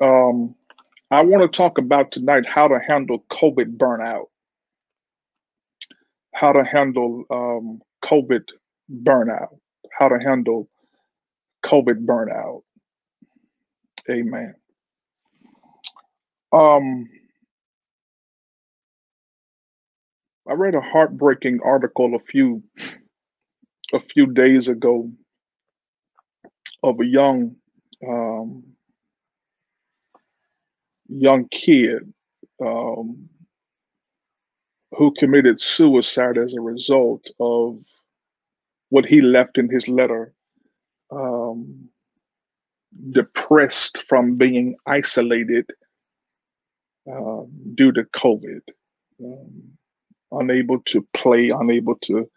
Um, I want to talk about tonight how to handle COVID burnout. How to handle um, COVID burnout. How to handle COVID burnout. Amen. Um, I read a heartbreaking article a few a few days ago of a young um, young kid um, who committed suicide as a result of what he left in his letter, um, depressed from being isolated uh, due to COVID, um, unable to play, unable to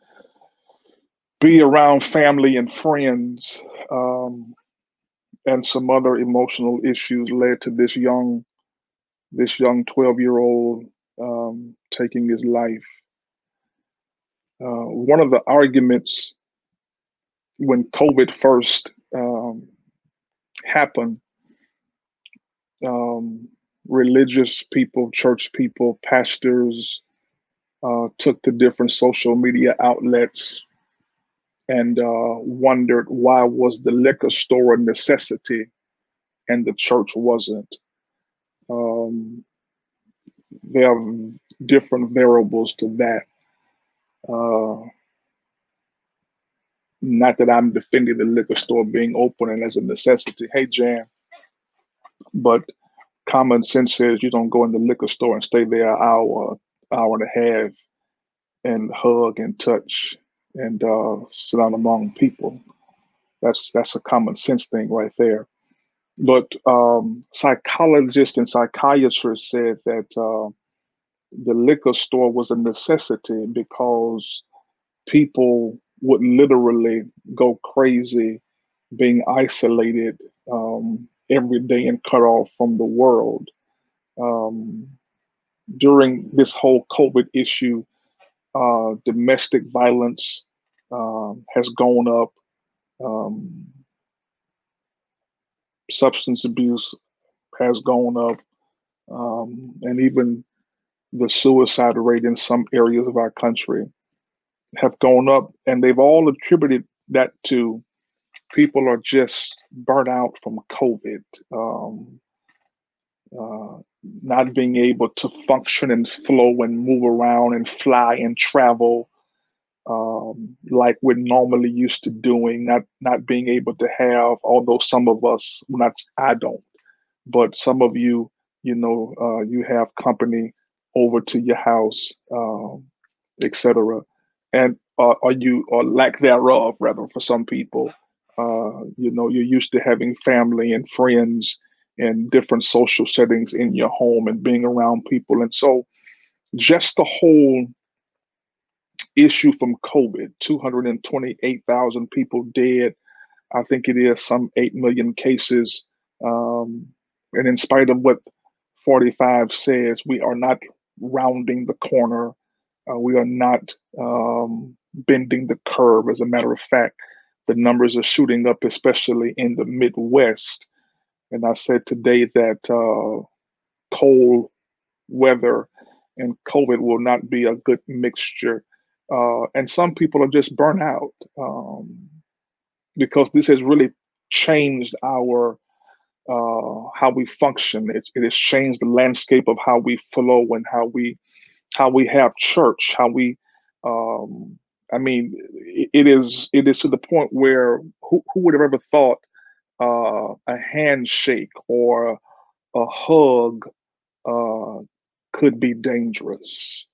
be around family and friends, um, and some other emotional issues led to this young this young 12 year old um, taking his life. Uh, one of the arguments when COVID first um, happened, um, religious people, church people, pastors uh, took to different social media outlets and uh, wondered why was the liquor store a necessity and the church wasn't. Um, there are different variables to that. Uh, not that I'm defending the liquor store being open and as a necessity. Hey, Jan, but common sense says you don't go in the liquor store and stay there an hour, hour and a half, and hug and touch and uh, sit down among people. That's that's a common sense thing right there. But um, psychologists and psychiatrists said that uh, the liquor store was a necessity because people would literally go crazy being isolated um, every day and cut off from the world. Um, during this whole COVID issue, uh, domestic violence um, has gone up. Um, substance abuse has gone up, um, and even the suicide rate in some areas of our country have gone up, and they've all attributed that to people are just burnt out from COVID, um, uh, not being able to function and flow and move around and fly and travel um, like we're normally used to doing, not not being able to have, although some of us, not I don't, but some of you, you know, uh, you have company over to your house, um, etc. And uh, are you, or lack thereof, rather, for some people, uh, you know, you're used to having family and friends and different social settings in your home and being around people, and so just the whole issue from COVID 228,000 people dead. I think it is some 8 million cases. Um, and in spite of what 45 says, we are not rounding the corner. Uh, we are not um, bending the curve. As a matter of fact, the numbers are shooting up, especially in the Midwest. And I said today that uh, cold weather and COVID will not be a good mixture uh, and some people are just burnt out um, because this has really changed our uh, how we function. It, it has changed the landscape of how we flow and how we how we have church. How we, um, I mean, it, it is it is to the point where who, who would have ever thought uh, a handshake or a hug uh, could be dangerous,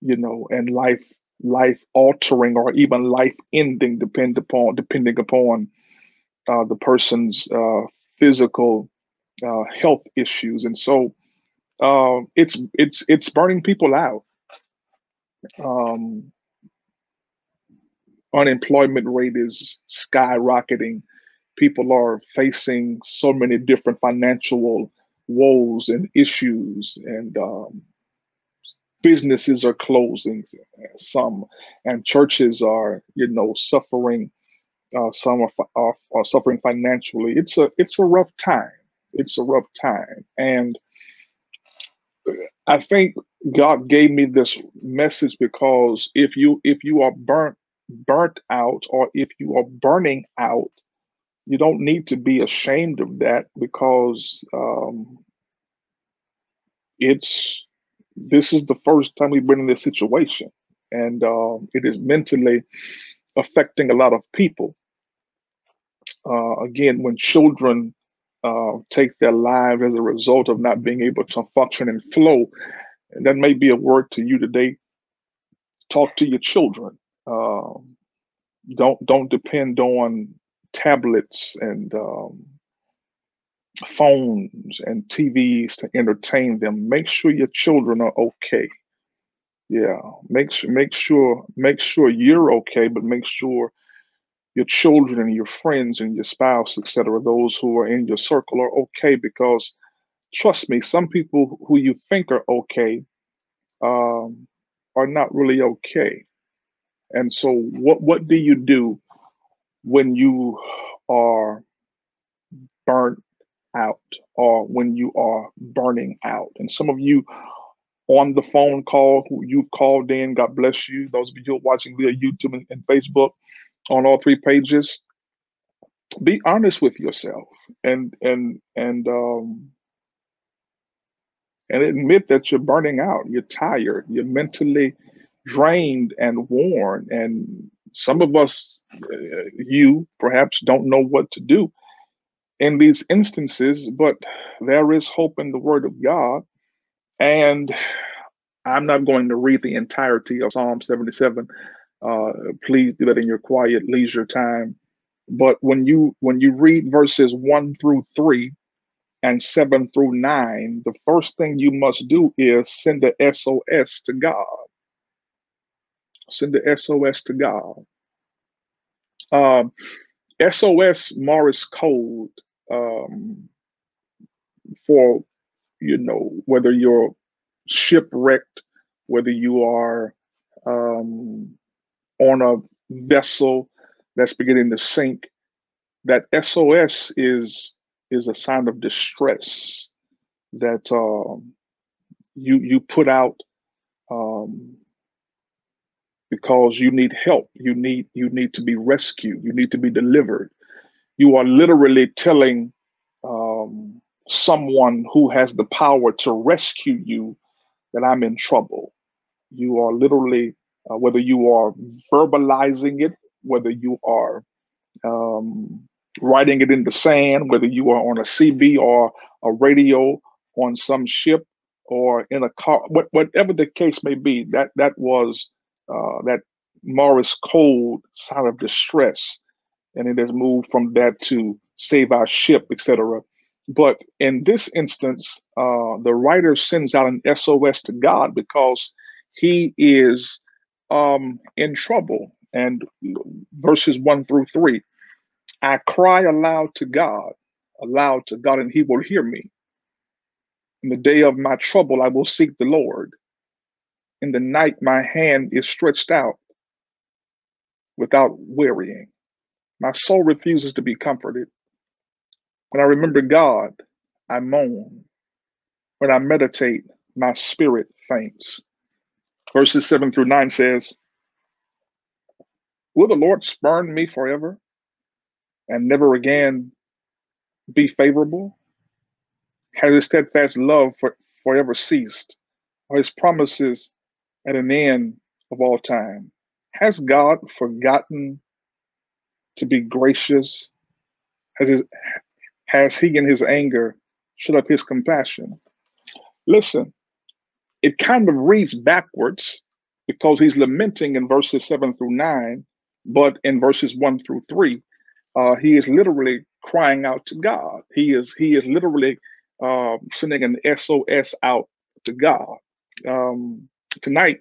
you know, and life life altering or even life ending depend upon depending upon uh, the person's uh, physical uh, health issues. And so uh, it's it's it's burning people out. Um, unemployment rate is skyrocketing. People are facing so many different financial woes and issues and um, businesses are closing some and churches are you know suffering uh, some are, are, are, suffering financially it's a it's a rough time It's a rough time. And I think God gave me this message because if you if you are burnt burnt out or if you are burning out, you don't need to be ashamed of that because um, it's this is the first time we've been in this situation, and um, it is mentally affecting a lot of people. Uh, again, when children uh, take their lives as a result of not being able to function and flow, and that may be a word to you today. Talk to your children. Uh, don't don't depend on tablets and um, phones and TVs to entertain them. Make sure your children are okay. Yeah, make sure make sure make sure you're okay, but make sure your children and your friends and your spouse, etc., those who are in your circle are okay. Because trust me, some people who you think are okay um, are not really okay. And so, what what do you do when you are burnt out or when you are burning out. And some of you on the phone call who you've called in, God bless you. Those of you who are watching via YouTube and, Facebook on all three pages, be honest with yourself and and and um and admit that you're burning out, you're tired, you're mentally drained and worn and some of us uh, you perhaps don't know what to do in these instances, but there is hope in the Word of God. And I'm not going to read the entirety of Psalm 77. Uh, please do that in your quiet leisure time. But when you when you read verses one through three and seven through nine, the first thing you must do is send the SOS to God. Send the SOS to God. Um, SOS Morris code um, for you know whether you're shipwrecked, whether you are um, on a vessel that's beginning to sink. That SOS is is a sign of distress that um, you you put out um, because you need help. You need you need to be rescued. You need to be delivered you are literally telling um, someone who has the power to rescue you that I'm in trouble. You are literally, uh, whether you are verbalizing it, whether you are um, writing it in the sand, whether you are on a CB or a radio on some ship or in a car, what, whatever the case may be, that that was uh, that Morse code sign of distress and it has moved from that to save our ship, etc. But in this instance, uh, the writer sends out an SOS to God because he is um, in trouble. And verses one through three, I cry aloud to God, aloud to God, and he will hear me. In the day of my trouble, I will seek the Lord. In the night, my hand is stretched out without wearying. My soul refuses to be comforted. When I remember God, I moan. When I meditate, my spirit faints. Verses 7 through 9 says, Will the Lord spurn me forever and never again be favorable? Has his steadfast love for, forever ceased? Are his promises at an end of all time? Has God forgotten to be gracious? Has, his, has he in his anger shut up his compassion? Listen, it kind of reads backwards because he's lamenting in verses seven through nine, but in verses one through three, uh, he is literally crying out to God. He is he is literally uh, sending an SOS out to God. Um, tonight,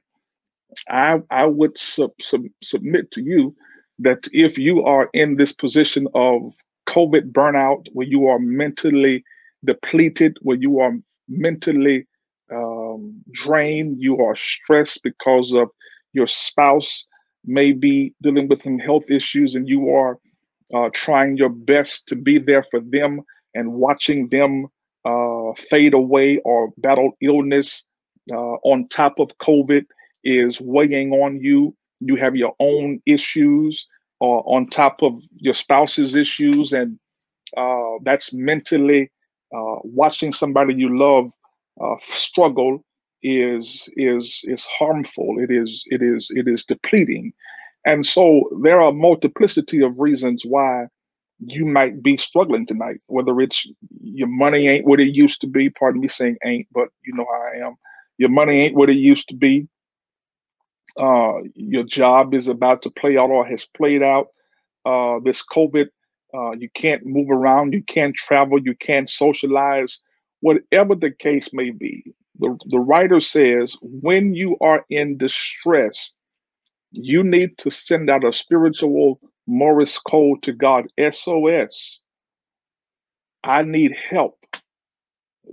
I I would sub, sub, submit to you that if you are in this position of COVID burnout, where you are mentally depleted, where you are mentally um, drained, you are stressed because of your spouse may be dealing with some health issues, and you are uh, trying your best to be there for them, and watching them uh, fade away or battle illness uh, on top of COVID is weighing on you. You have your own issues uh, on top of your spouse's issues, and uh, that's mentally uh, watching somebody you love uh, struggle is is is harmful. It is it is it is depleting, and so there are multiplicity of reasons why you might be struggling tonight. Whether it's your money ain't what it used to be. Pardon me saying ain't, but you know how I am. Your money ain't what it used to be. Uh, your job is about to play out or has played out. Uh, this COVID, uh, you can't move around, you can't travel, you can't socialize, whatever the case may be. The, the writer says, when you are in distress, you need to send out a spiritual Morris code to God SOS. I need help.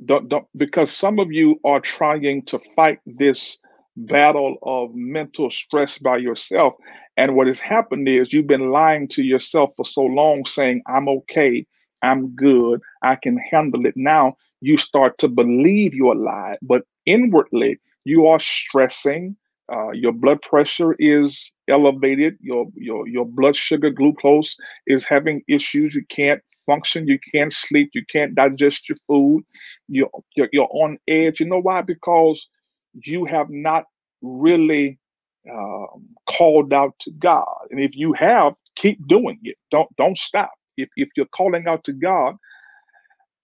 Don't, don't, because some of you are trying to fight this battle of mental stress by yourself. And what has happened is you've been lying to yourself for so long, saying, I'm okay, I'm good, I can handle it. Now you start to believe you're lie, but inwardly you are stressing. Uh, your blood pressure is elevated. Your your your blood sugar glucose is having issues. You can't function. You can't sleep. You can't digest your food. You're you're, you're on edge. You know why? Because you have not really um, called out to God. And if you have, keep doing it. Don't don't stop. If if you're calling out to God,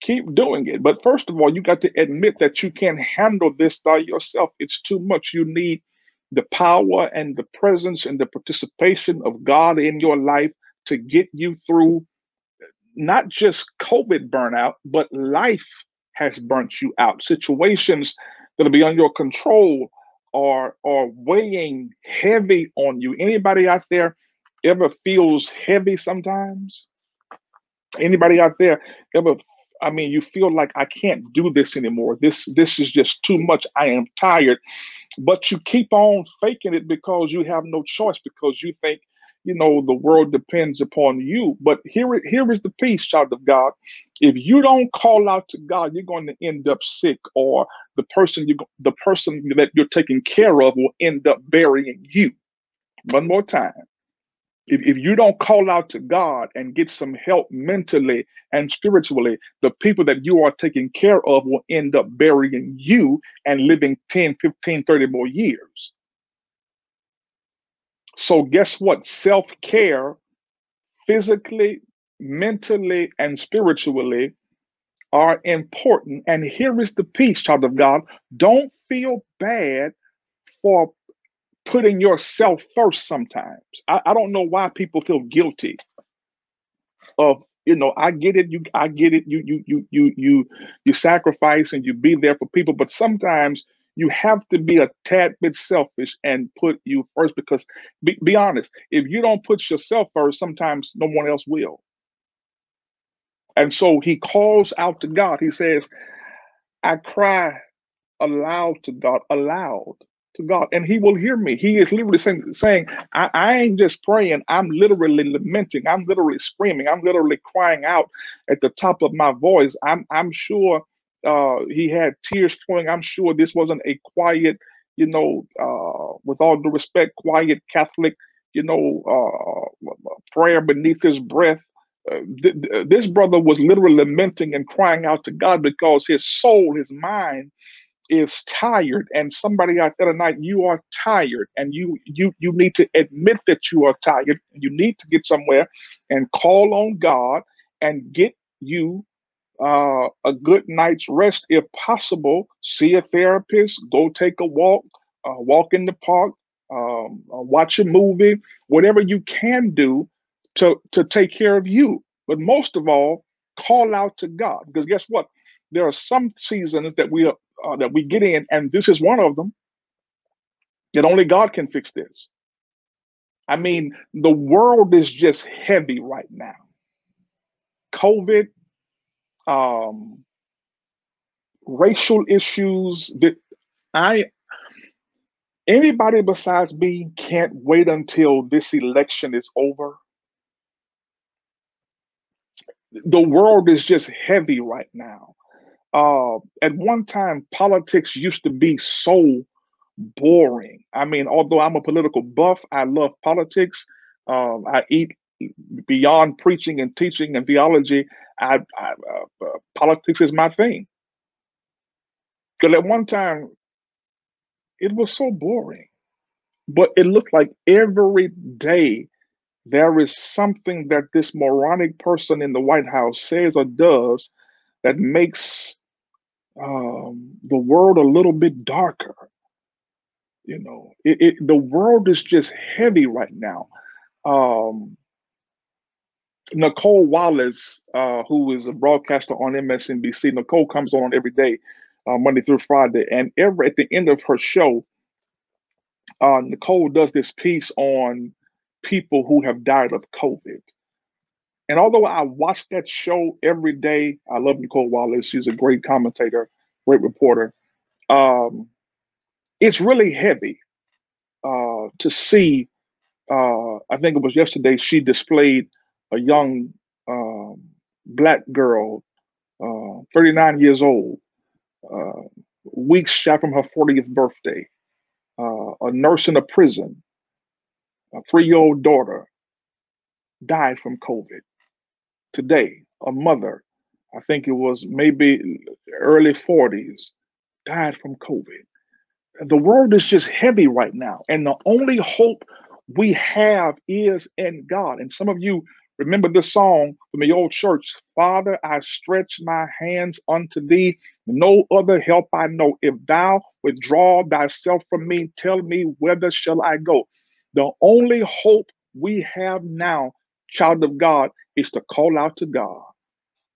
keep doing it. But first of all, you got to admit that you can't handle this by yourself. It's too much. You need the power and the presence and the participation of God in your life to get you through not just COVID burnout, but life has burnt you out. Situations that'll be on your control are are weighing heavy on you. Anybody out there ever feels heavy sometimes? Anybody out there ever I mean, you feel like I can't do this anymore. This this is just too much. I am tired. But you keep on faking it because you have no choice because you think you know the world depends upon you. But here here is the peace child of god. If you don't call out to god you're going to end up sick or the person you the person that you're taking care of will end up burying you. One more time. If, if you don't call out to god and get some help mentally and spiritually the people that you are taking care of will end up burying you and living 10 15 30 more years so, guess what? Self care, physically, mentally, and spiritually, are important. And here is the peace, child of God. Don't feel bad for putting yourself first sometimes. I, I don't know why people feel guilty of you know i get it you i get it you you you you you you sacrifice and you be there for people but sometimes you have to be a tad bit selfish and put you first because be, be honest if you don't put yourself first sometimes no one else will. And so he calls out to god. He says i cry aloud to god aloud to god. And he will hear me. He is literally saying, saying I, I ain't just praying. I'm literally lamenting. I'm literally screaming. I'm literally crying out at the top of my voice. I'm i'm sure uh, he had tears flowing. I'm sure this wasn't a quiet, you know, uh, with all due respect, quiet Catholic, you know, uh, prayer beneath his breath. Uh, th- th- this brother was literally lamenting and crying out to God because his soul, his mind, is tired. And somebody out there tonight, you are tired, and you you you need to admit that you are tired. You need to get somewhere and call on God and get you uh, a good night's rest if possible. See a therapist, go take a walk, uh, walk in the park, um, uh, watch a movie, whatever you can do to, to take care of you. But most of all, call out to God because guess what? There are some seasons that we uh, that we get in, and this is one of them. That only God can fix this. I mean, the world is just heavy right now. COVID um, racial issues that I anybody besides me can't wait until this election is over the world is just heavy right now. Uh, at one time, politics used to be so boring. I mean, although I'm a political buff, I love politics. Um, I eat beyond preaching and teaching and theology. I, I uh, uh, politics is my thing. Because at one time, it was so boring, but it looked like every day there is something that this moronic person in the White House says or does that makes um, the world a little bit darker. You know, it, it, the world is just heavy right now. Um, Nicolle Wallace, uh, who is a broadcaster on MSNBC, Nicolle comes on every day, uh, Monday through Friday, and every at the end of her show, uh, Nicolle does this piece on people who have died of COVID. And although I watch that show every day, I love Nicolle Wallace. She's a great commentator, great reporter. Um, it's really heavy uh, to see. Uh, I think it was yesterday she displayed a young um, black girl, uh, 39 years old, uh, weeks shy from her 40th birthday, uh, a nurse in a prison, a three year old daughter died from COVID. Today, a mother, I think it was maybe early 40s, died from COVID. The world is just heavy right now. And the only hope we have is in God. And some of you remember this song from the old church Father, I stretch my hands unto thee. No other help I know. If thou withdraw thyself from me, tell me whither shall I go? The only hope we have now, child of God, is to call out to God.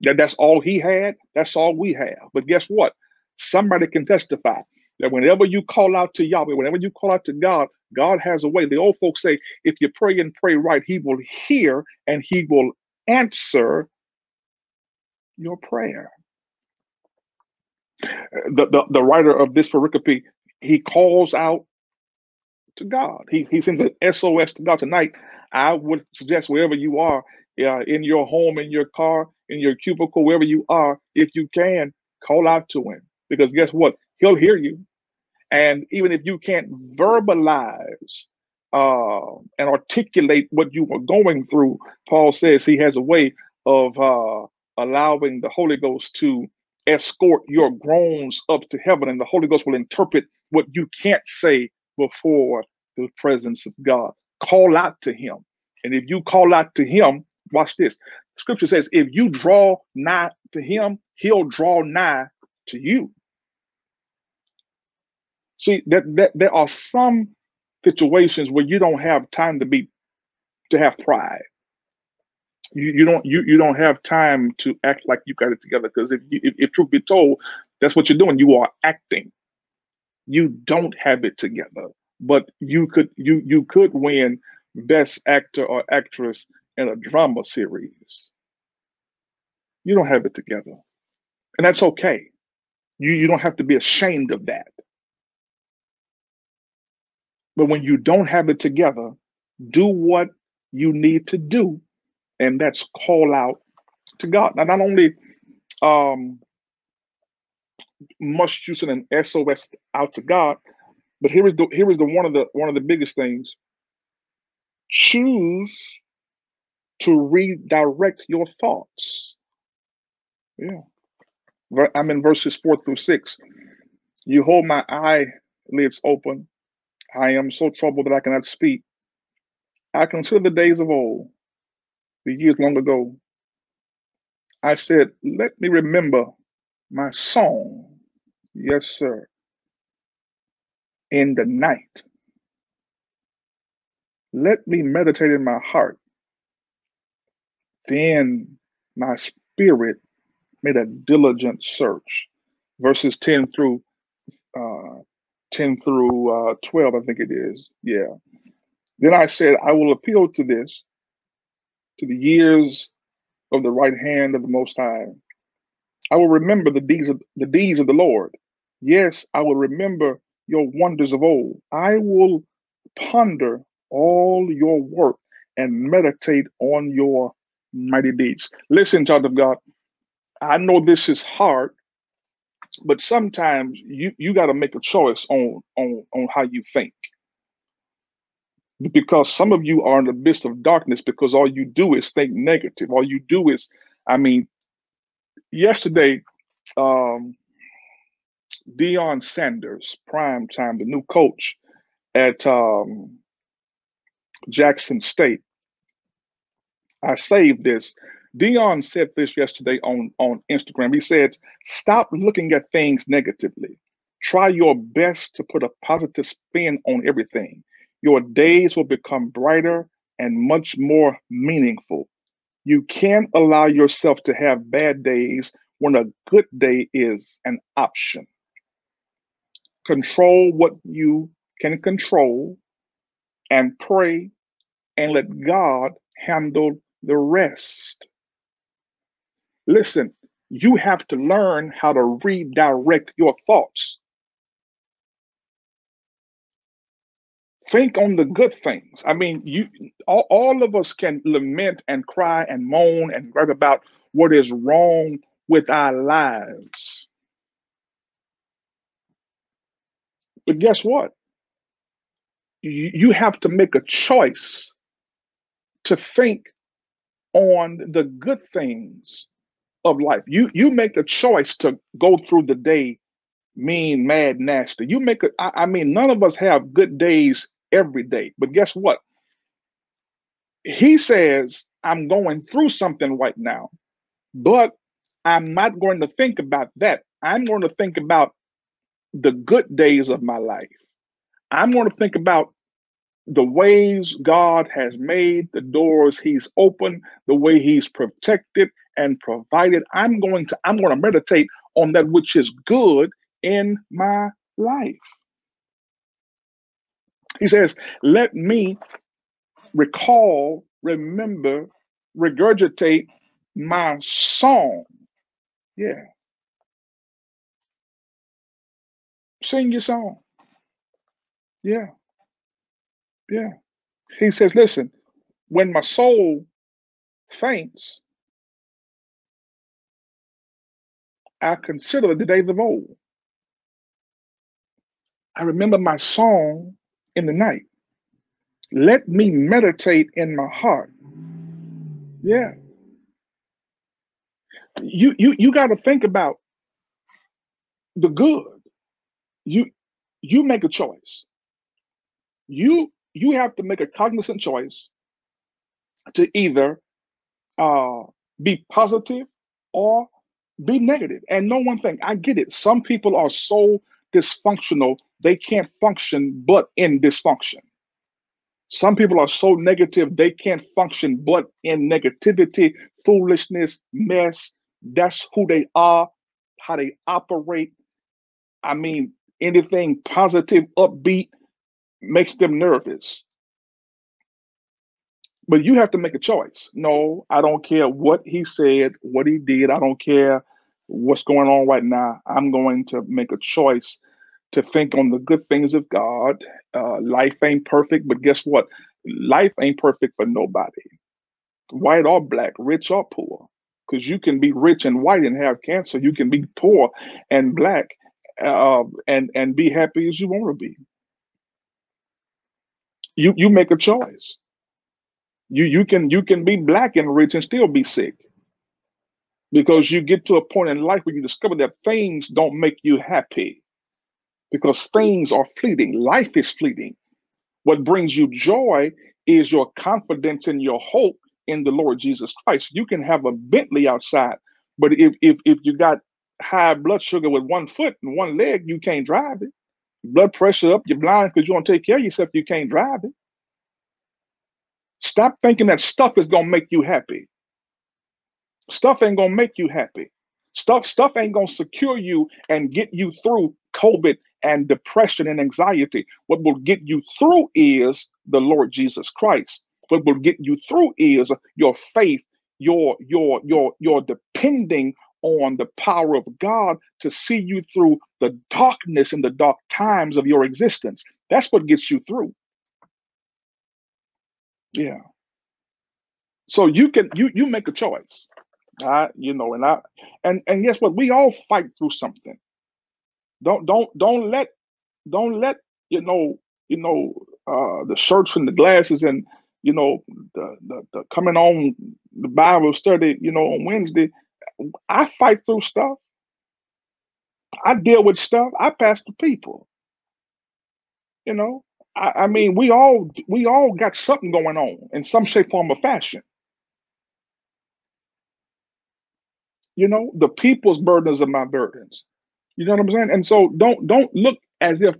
That that's all he had, that's all we have. But guess what? Somebody can testify that whenever you call out to Yahweh, whenever you call out to God, God has a way. The old folks say, if you pray and pray right, he will hear and he will answer your prayer. The, the, the writer of this pericope, he calls out to God. He, he sends an SOS to God tonight. I would suggest wherever you are, uh, in your home, in your car, in your cubicle, wherever you are, if you can, call out to him. Because guess what? He'll hear you. And even if you can't verbalize uh, and articulate what you are going through, Paul says he has a way of uh, allowing the Holy Ghost to escort your groans up to heaven, and the Holy Ghost will interpret what you can't say before the presence of God. Call out to him. And if you call out to him, watch this. Scripture says, if you draw nigh to him, he'll draw nigh to you. See, that, that there are some situations where you don't have time to be to have pride. You, you don't you, you don't have time to act like you got it together because if, if if truth be told, that's what you're doing. You are acting. You don't have it together. But you could you you could win best actor or actress in a drama series. You don't have it together. And that's okay. You you don't have to be ashamed of that but when you don't have it together do what you need to do and that's call out to god now not only um must use an SOS out to God. But here is the here is the one of the one of the biggest things. Choose to redirect your thoughts. Yeah. I'm in verses four through six. You hold my eye eyelids open. I am so troubled that I cannot speak. I consider the days of old, the years long ago. I said, Let me remember my song. Yes, sir. In the night. Let me meditate in my heart. Then my spirit made a diligent search. Verses 10 through uh, 10 through uh, 12, I think it is. Yeah. Then I said, I will appeal to this, to the years of the right hand of the Most High I will remember the deeds of the deeds of the Lord. Yes, I will remember your wonders of old. I will ponder all your work and meditate on your mighty deeds. Listen, child of God, I know this is hard, but sometimes you you got to make a choice on on on how you think. Because some of you are in the midst of darkness because all you do is think negative. All you do is i mean yesterday um Deion Sanders prime time the new coach at um jackson state i saved this Deion said this yesterday on on instagram he said stop looking at things negatively try your best to put a positive spin on everything your days will become brighter and much more meaningful. You can't allow yourself to have bad days when a good day is an option. Control what you can control and pray and let God handle the rest. Listen, you have to learn how to redirect your thoughts. think on the good things. I mean, you all, all of us can lament and cry and moan and write about what is wrong with our lives. But guess what? You, you have to make a choice to think on the good things of life. You you make a choice to go through the day mean, mad, nasty. You make a I, I mean, none of us have good days every day. But guess what? He says, I'm going through something right now, but I'm not going to think about that. I'm going to think about the good days of my life. I'm going to think about the ways God has made, the doors He's opened, the way He's protected and provided. I'm going to I'm going to meditate on that which is good in my life. He says, Let me recall, remember, regurgitate my song. Yeah. Sing your song. Yeah. Yeah. He says, Listen, when my soul faints, I consider the days of old. I remember my song in the night. Let me meditate in my heart. Yeah. You you you got to think about the good. You you make a choice. You you have to make a cognizant choice to either uh, be positive or be. And know one thing, I get it. Some people are so dysfunctional, they can't function but in dysfunction. Some people are so negative, they can't function but in negativity, foolishness, mess. That's who they are, how they operate. I mean, anything positive, upbeat makes them nervous. But you have to make a choice. No, I don't care what he said, what he did. I don't care what's going on right now. I'm going to make a choice to think on the good things of God. Uh, life ain't perfect, but guess what? Life ain't perfect for nobody, white or black, rich or poor. Because you can be rich and white and have cancer. You can be poor and black uh, and and be happy as you want to be. You you make a choice. You you can you can be black and rich and still be sick because you get to a point in life where you discover that things don't make you happy because things are fleeting. Life is fleeting. What brings you joy is your confidence and your hope in the Lord Jesus Christ. You can have a Bentley outside, but if if if you got high blood sugar with one foot and one leg, you can't drive it. Blood pressure up, you're blind because you don't take care of yourself, you can't drive it. Stop thinking that stuff is gonna make you happy. Stuff ain't gonna make you happy. Stuff stuff ain't gonna secure you and get you through COVID and depression and anxiety. What will get you through is the Lord Jesus Christ. What will get you through is your faith, your your your your depending on the power of God to see you through the darkness and the dark times of your existence. That's what gets you through. Yeah. So you can you you make a choice. I, you know, and I and and guess what? We all fight through something. Don't don't don't let don't let you know you know uh the shirts and the glasses and you know the, the the coming on the Bible study you know on Wednesday. I fight through stuff. I deal with stuff. I pass to people. You know, I, I mean, we all we all got something going on in some shape, form, or fashion. You know, the people's burdens are my burdens. You know what I'm saying? And so don't don't look as if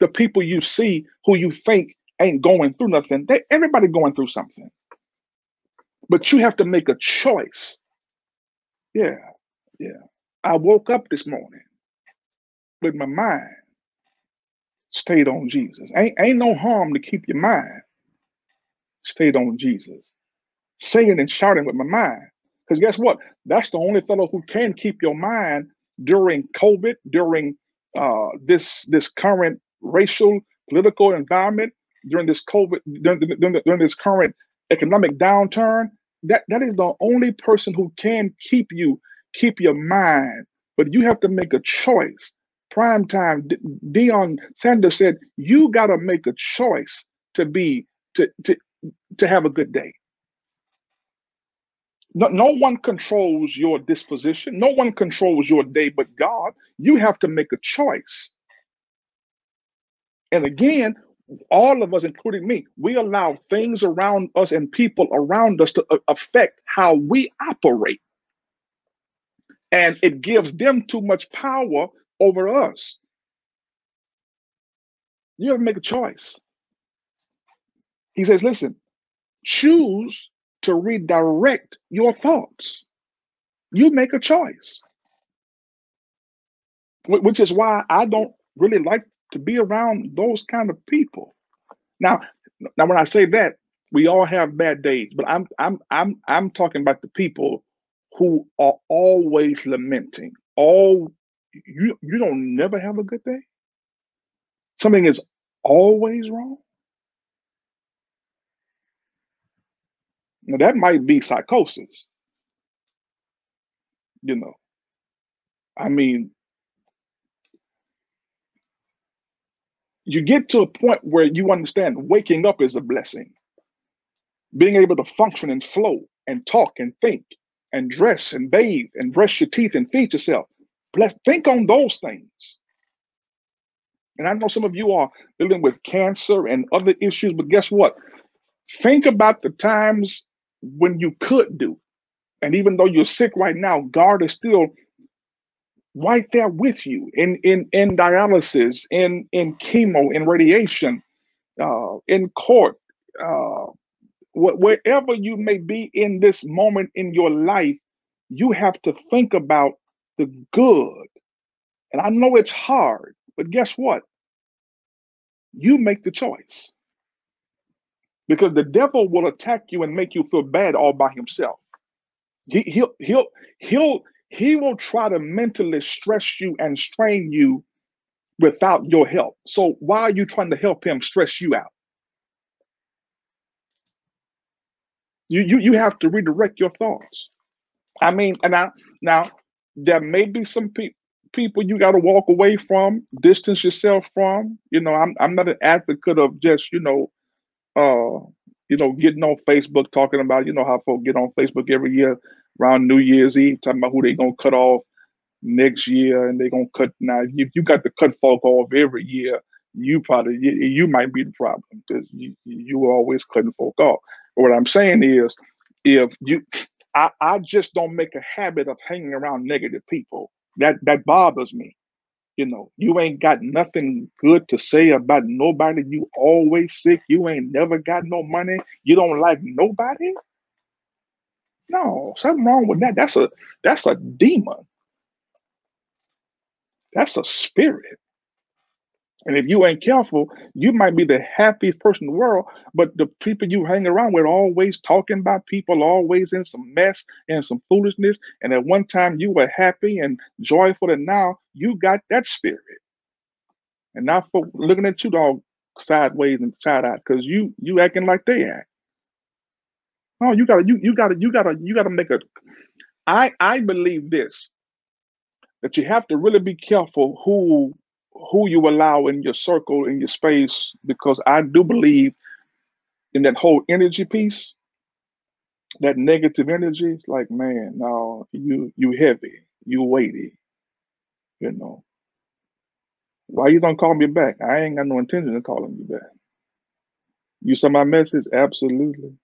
the people you see who you think ain't going through nothing. They everybody going through something. But you have to make a choice. Yeah, yeah. I woke up this morning with my mind stayed on Jesus. Ain't, ain't no harm to keep your mind stayed on Jesus. Singing and shouting with my mind. Because guess what? That's the only fellow who can keep your mind during COVID, during uh, this this current racial political environment, during this COVID, during, during, during this current economic downturn. That that is the only person who can keep you keep your mind. But you have to make a choice prime time, Deion Sanders said, you got to make a choice to be, to, to, to have a good day. No, no one controls your disposition. No one controls your day but God. You have to make a choice. And again, all of us, including me, we allow things around us and people around us to uh, affect how we operate. And it gives them too much power over us. You have to make a choice. He says, listen, choose to redirect your thoughts. You make a choice. Which is why I don't really like to be around those kind of people. Now, now when I say that, we all have bad days, but I'm I'm I'm I'm talking about the people who are always lamenting, all you you don't never have a good day? Something is always wrong? Now that might be psychosis. You know. I mean, you get to a point where you understand waking up is a blessing. Being able to function and flow and talk and think and dress and bathe and brush your teeth and feed yourself Bless, think on those things. And I know some of you are dealing with cancer and other issues, but guess what? Think about the times when you could do. And even though you're sick right now, God is still right there with you in in in dialysis, in in chemo, in radiation, uh, in court, uh, wh- wherever you may be in this moment in your life, you have to think about the good. And I know it's hard, but guess what? You make the choice. Because the devil will attack you and make you feel bad all by himself. He, he'll he'll he'll he will try to mentally stress you and strain you without your help. So why are you trying to help him stress you out? You you you have to redirect your thoughts. I mean, and now now there may be some pe- people you got to walk away from, distance yourself from. You know, I'm I'm not an advocate of just you know, uh, you know, getting on Facebook talking about you know how folks get on Facebook every year around New Year's Eve talking about who they gonna cut off next year and they gonna cut now. If you got to cut folk off every year, you probably you, you might be the problem because you you always cutting folk off. But what I'm saying is, if you I, I just don't make a habit of hanging around negative people. That that bothers me. You know, you ain't got nothing good to say about nobody. You always sick. You ain't never got no money. You don't like nobody. No, something wrong with that. That's a that's a demon. That's a spirit. And if you ain't careful, you might be the happiest person in the world, but the people you hang around with always talking about people, always in some mess and some foolishness. And at one time you were happy and joyful, and now you got that spirit. And now folk looking at you all sideways and side out because you you acting like they act. Oh, you gotta, you you gotta, you gotta, you gotta make a. I I believe this that you have to really be careful who who you allow in your circle in your space because I do believe in that whole energy piece, that negative energy. Like man, no, you you heavy, you weighty, you know. Why you don't call me back? I ain't got no intention of calling you back. You saw my message, absolutely.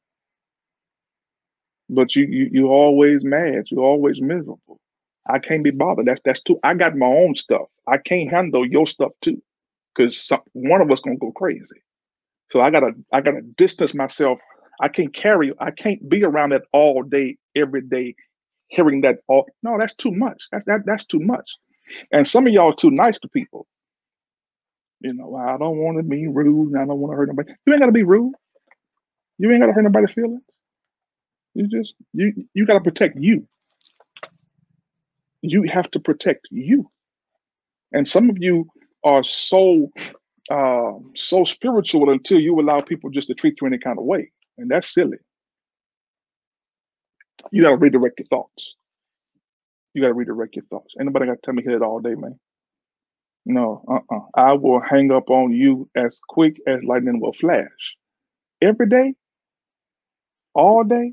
But you you you always mad. You always miserable. I can't be bothered. That's that's too. I got my own stuff. I can't handle your stuff too, because one of us gonna go crazy. So I gotta I gotta distance myself. I can't carry. I can't be around that all day, every day, hearing that all. No, that's too much. That, that that's too much. And some of y'all are too nice to people. You know, I don't want to be rude I don't want to hurt nobody. You ain't got to be rude. You ain't got to hurt nobody's feelings. You just you you got to protect you. You have to protect you. And some of you are so uh, so spiritual until you allow people just to treat you any kind of way, and that's silly. You got to redirect your thoughts. You got to redirect your thoughts. Anybody got to tell me it all day, man? No, uh-uh. I will hang up on you as quick as lightning will flash. Every day, all day,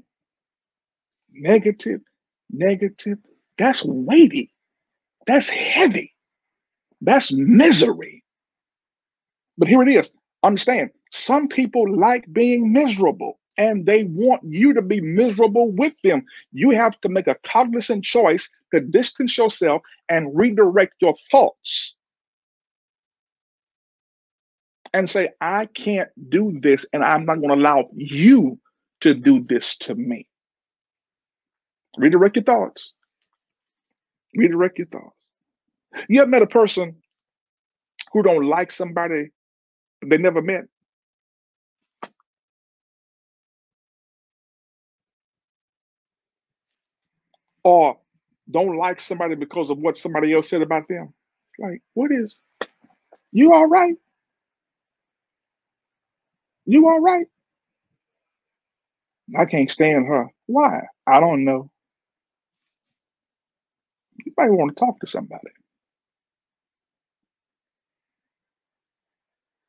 negative, negative. That's weighty. That's heavy. That's misery. But here it is. Understand, some people like being miserable and they want you to be miserable with them. You have to make a cognizant choice to distance yourself and redirect your thoughts and say, I can't do this, and I'm not going to allow you to do this to me. Redirect your thoughts. Redirect your thoughts. You ever met a person who don't like somebody they never met? Or don't like somebody because of what somebody else said about them? Like, what is you all right? You all right? I can't stand her. Why? I don't know. Might want to talk to somebody.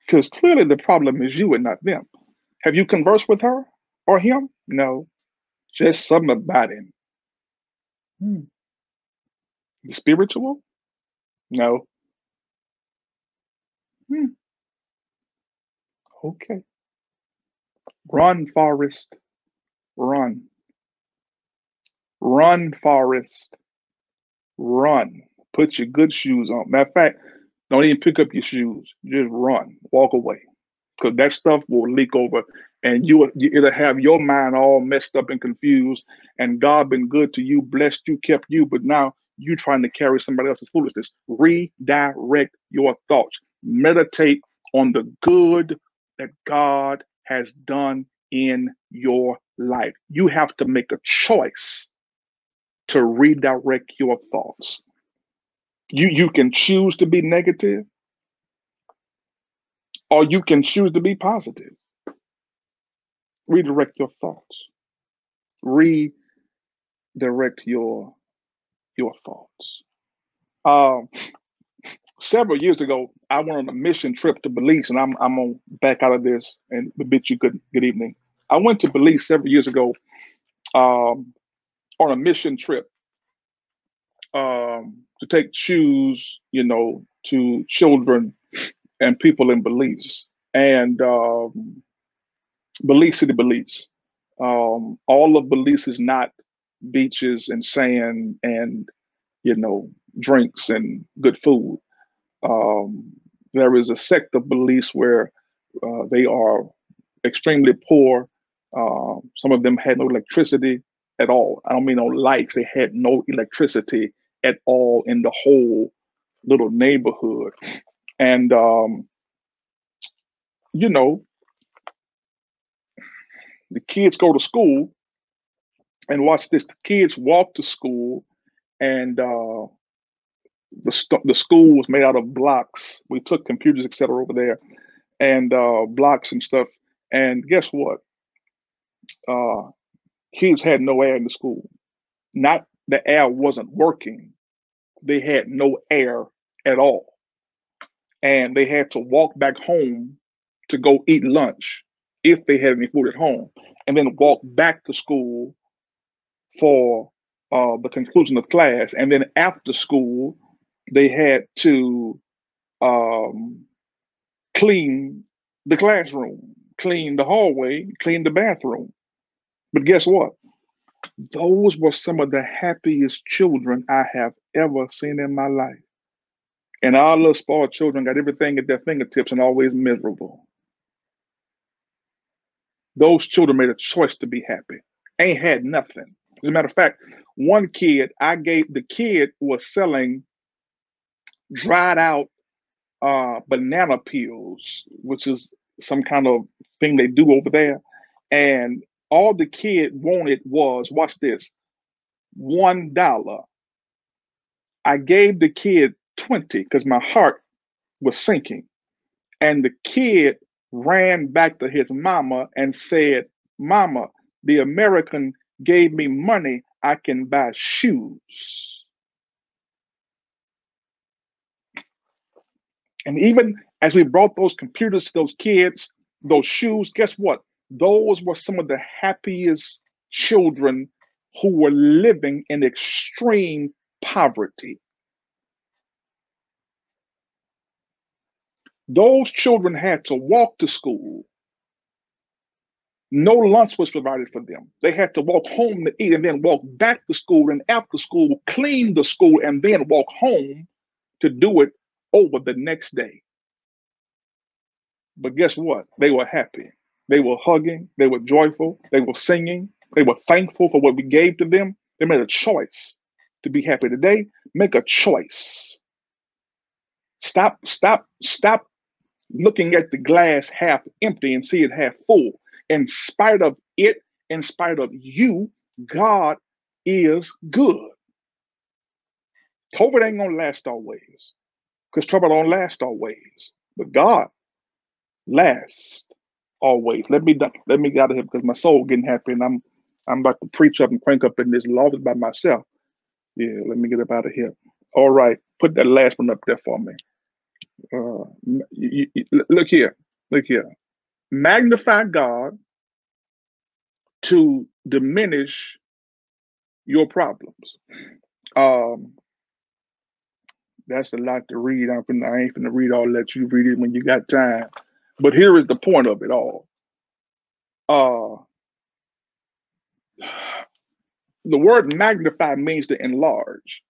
Because clearly the problem is you and not them. Have you conversed with her or him? No. Just something about him. Hmm. Spiritual? No. Hmm. Okay. Run, Forrest. Run. Run, Forrest. Run. Put your good shoes on. Matter of fact, don't even pick up your shoes. Just run. Walk away. Because that stuff will leak over and you it'll have your mind all messed up and confused. And God been good to you, blessed you, kept you, but now you trying to carry somebody else's foolishness. Redirect your thoughts. Meditate on the good that God has done in your life. You have to make a choice to redirect your thoughts. You you can choose to be negative or you can choose to be positive. Redirect your thoughts. Redirect your your thoughts. Um, several years ago, I went on a mission trip to Belize, and I'm I'm gonna back out of this and bid you good good evening. I went to Belize several years ago um, on a mission trip um, to take shoes, you know, to children and people in Belize and um, Belize City, Belize. Um, all of Belize is not beaches and sand and you know drinks and good food. Um, there is a sect of Belize where uh, they are extremely poor. Uh, some of them had no electricity at all. I don't mean no lights. They had no electricity at all in the whole little neighborhood. And, um, you know, the kids go to school and watch this. The kids walk to school and uh, the, st- the school was made out of blocks. We took computers, etc., over there and uh, blocks and stuff. And guess what? Uh, kids had no air in the school. Not the air wasn't working, they had no air at all. And they had to walk back home to go eat lunch if they had any food at home, and then walk back to school for uh, the conclusion of class. And then after school, they had to um, clean the classroom, clean the hallway, clean the bathroom. But guess what? Those were some of the happiest children I have ever seen in my life. And our little spoiled children got everything at their fingertips and always miserable. Those children made a choice to be happy. Ain't had nothing. As a matter of fact, one kid, I gave the kid was selling dried out uh, banana peels, which is some kind of thing they do over there. And all the kid wanted was, watch this, one dollar. I gave the kid 20 because my heart was sinking. And the kid ran back to his mama and said, Mama, the American gave me money, I can buy shoes. And even as we brought those computers to those kids, those shoes, guess what? Those were some of the happiest children who were living in extreme poverty. Those children had to walk to school. No lunch was provided for them. They had to walk home to eat and then walk back to school and after school, clean the school and then walk home to do it over the next day. But guess what? They were happy. They were hugging. They were joyful. They were singing. They were thankful for what we gave to them. They made a choice to be happy today. Make a choice. Stop, stop, stop looking at the glass half empty and see it half full. In spite of it, in spite of you, God is good. COVID ain't gonna last always because trouble don't last always. But God lasts always. Let me let me get out of here because my soul getting happy and I'm I'm about to preach up and crank up in this office by myself. Yeah, let me get up out of here. All right, put that last one up there for me. Uh, you, you, look here, look here. Magnify God to diminish your problems. Um, that's a lot to read. I'm finna, I ain't finna read all that. You read it when you got time. But here is the point of it all. Uh, the word magnify means to enlarge,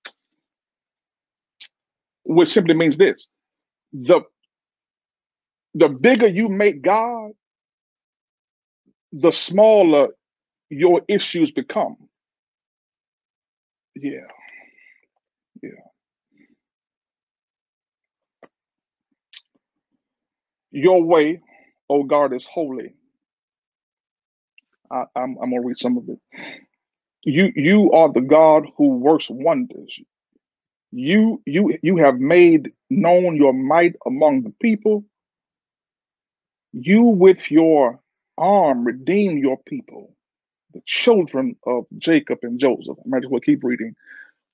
which simply means this: the the bigger you make God, the smaller your issues become. Yeah. Yeah. Your way, oh God, is holy. I, I'm, I'm gonna read some of it. You you are the God who works wonders. You you you have made known your might among the people. You with your arm redeem your people, the children of Jacob and Joseph. I might as well keep reading.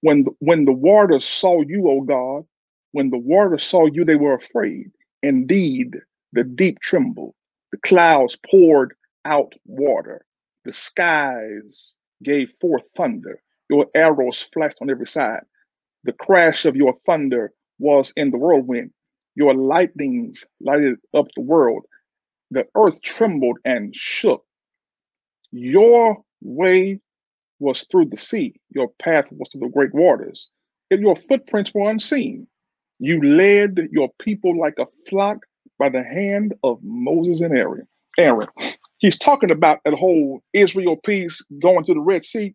When the, when the waters saw you, O God, when the waters saw you, they were afraid. Indeed, the deep trembled. The clouds poured out water. The skies gave forth thunder. Your arrows flashed on every side. The crash of your thunder was in the whirlwind. Your lightnings lighted up the world. The earth trembled and shook. Your way was through the sea. Your path was through the great waters. And your footprints were unseen. You led your people like a flock by the hand of Moses and Aaron. Aaron. He's talking about that whole Israel piece going to the Red Sea.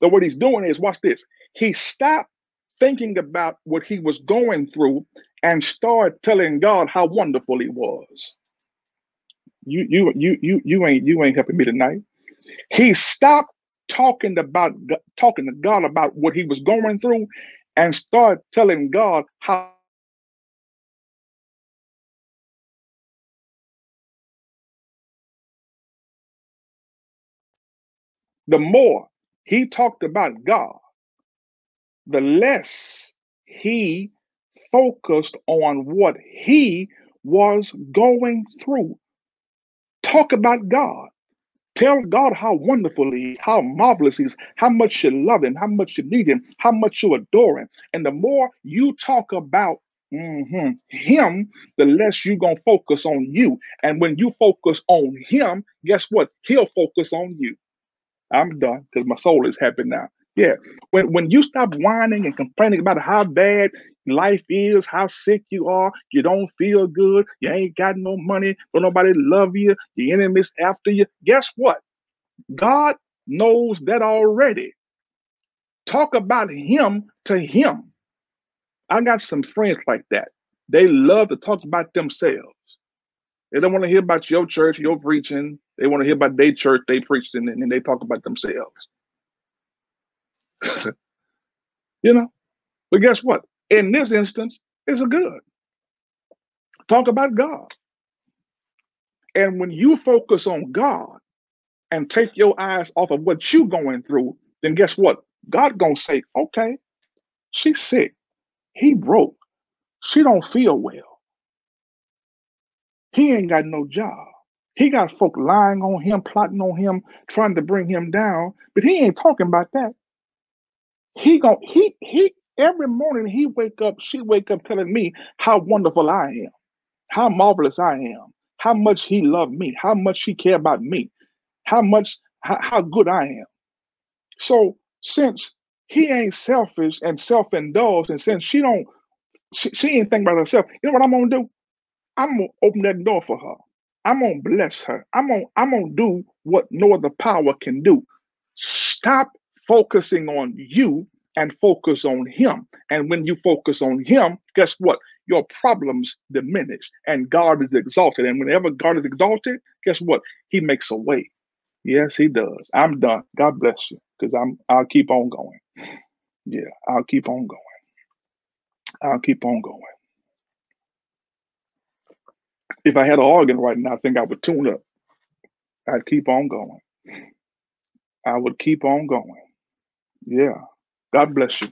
But what he's doing is, watch this. He stopped thinking about what he was going through and started telling God how wonderful he was. You, you, you, you, you ain't, you ain't helping me tonight. He stopped talking about talking to God about what he was going through and start telling God how the more he talked about God, the less he focused on what he was going through. Talk about God. Tell God how wonderful He is, how marvelous He is, how much you love Him, how much you need Him, how much you adore Him. And the more you talk about mhm, Him, the less you're going to focus on you. And when you focus on Him, guess what? He'll focus on you. I'm done because my soul is happy now. Yeah. When when you stop whining and complaining about how bad life is, how sick you are, you don't feel good, you ain't got no money, don't nobody love you, the enemy's after you. Guess what? God knows that already. Talk about him to him. I got some friends like that. They love to talk about themselves. They don't want to hear about your church, your preaching. They want to hear about their church, they preached, and then they talk about themselves. you know? But guess what? In this instance, it's a good. Talk about God. And when you focus on God and take your eyes off of what you're going through, then guess what? God gonna say, okay, she's sick. He broke. She don't feel well. He ain't got no job. He got folk lying on him, plotting on him, trying to bring him down, but he ain't talking about that. He gon' he he every morning he wake up, she wake up telling me how wonderful I am, how marvelous I am, how much he loved me, how much he care about me, how much how, how good I am. So since he ain't selfish and self-indulged, and since she don't she, she ain't think about herself, you know what I'm gonna do? I'm gonna open that door for her. I'm gonna bless her. I'm gonna I'm gonna do what no other power can do. Stop focusing on you and focus on him. And when you focus on him, guess what? Your problems diminish and God is exalted. And whenever God is exalted, guess what? He makes a way. Yes, he does. I'm done. God bless you. Because I'm I'll keep on going. Yeah, I'll keep on going. I'll keep on going. If I had an organ right now, I think I would tune up. I'd keep on going. I would keep on going. Yeah. God bless you.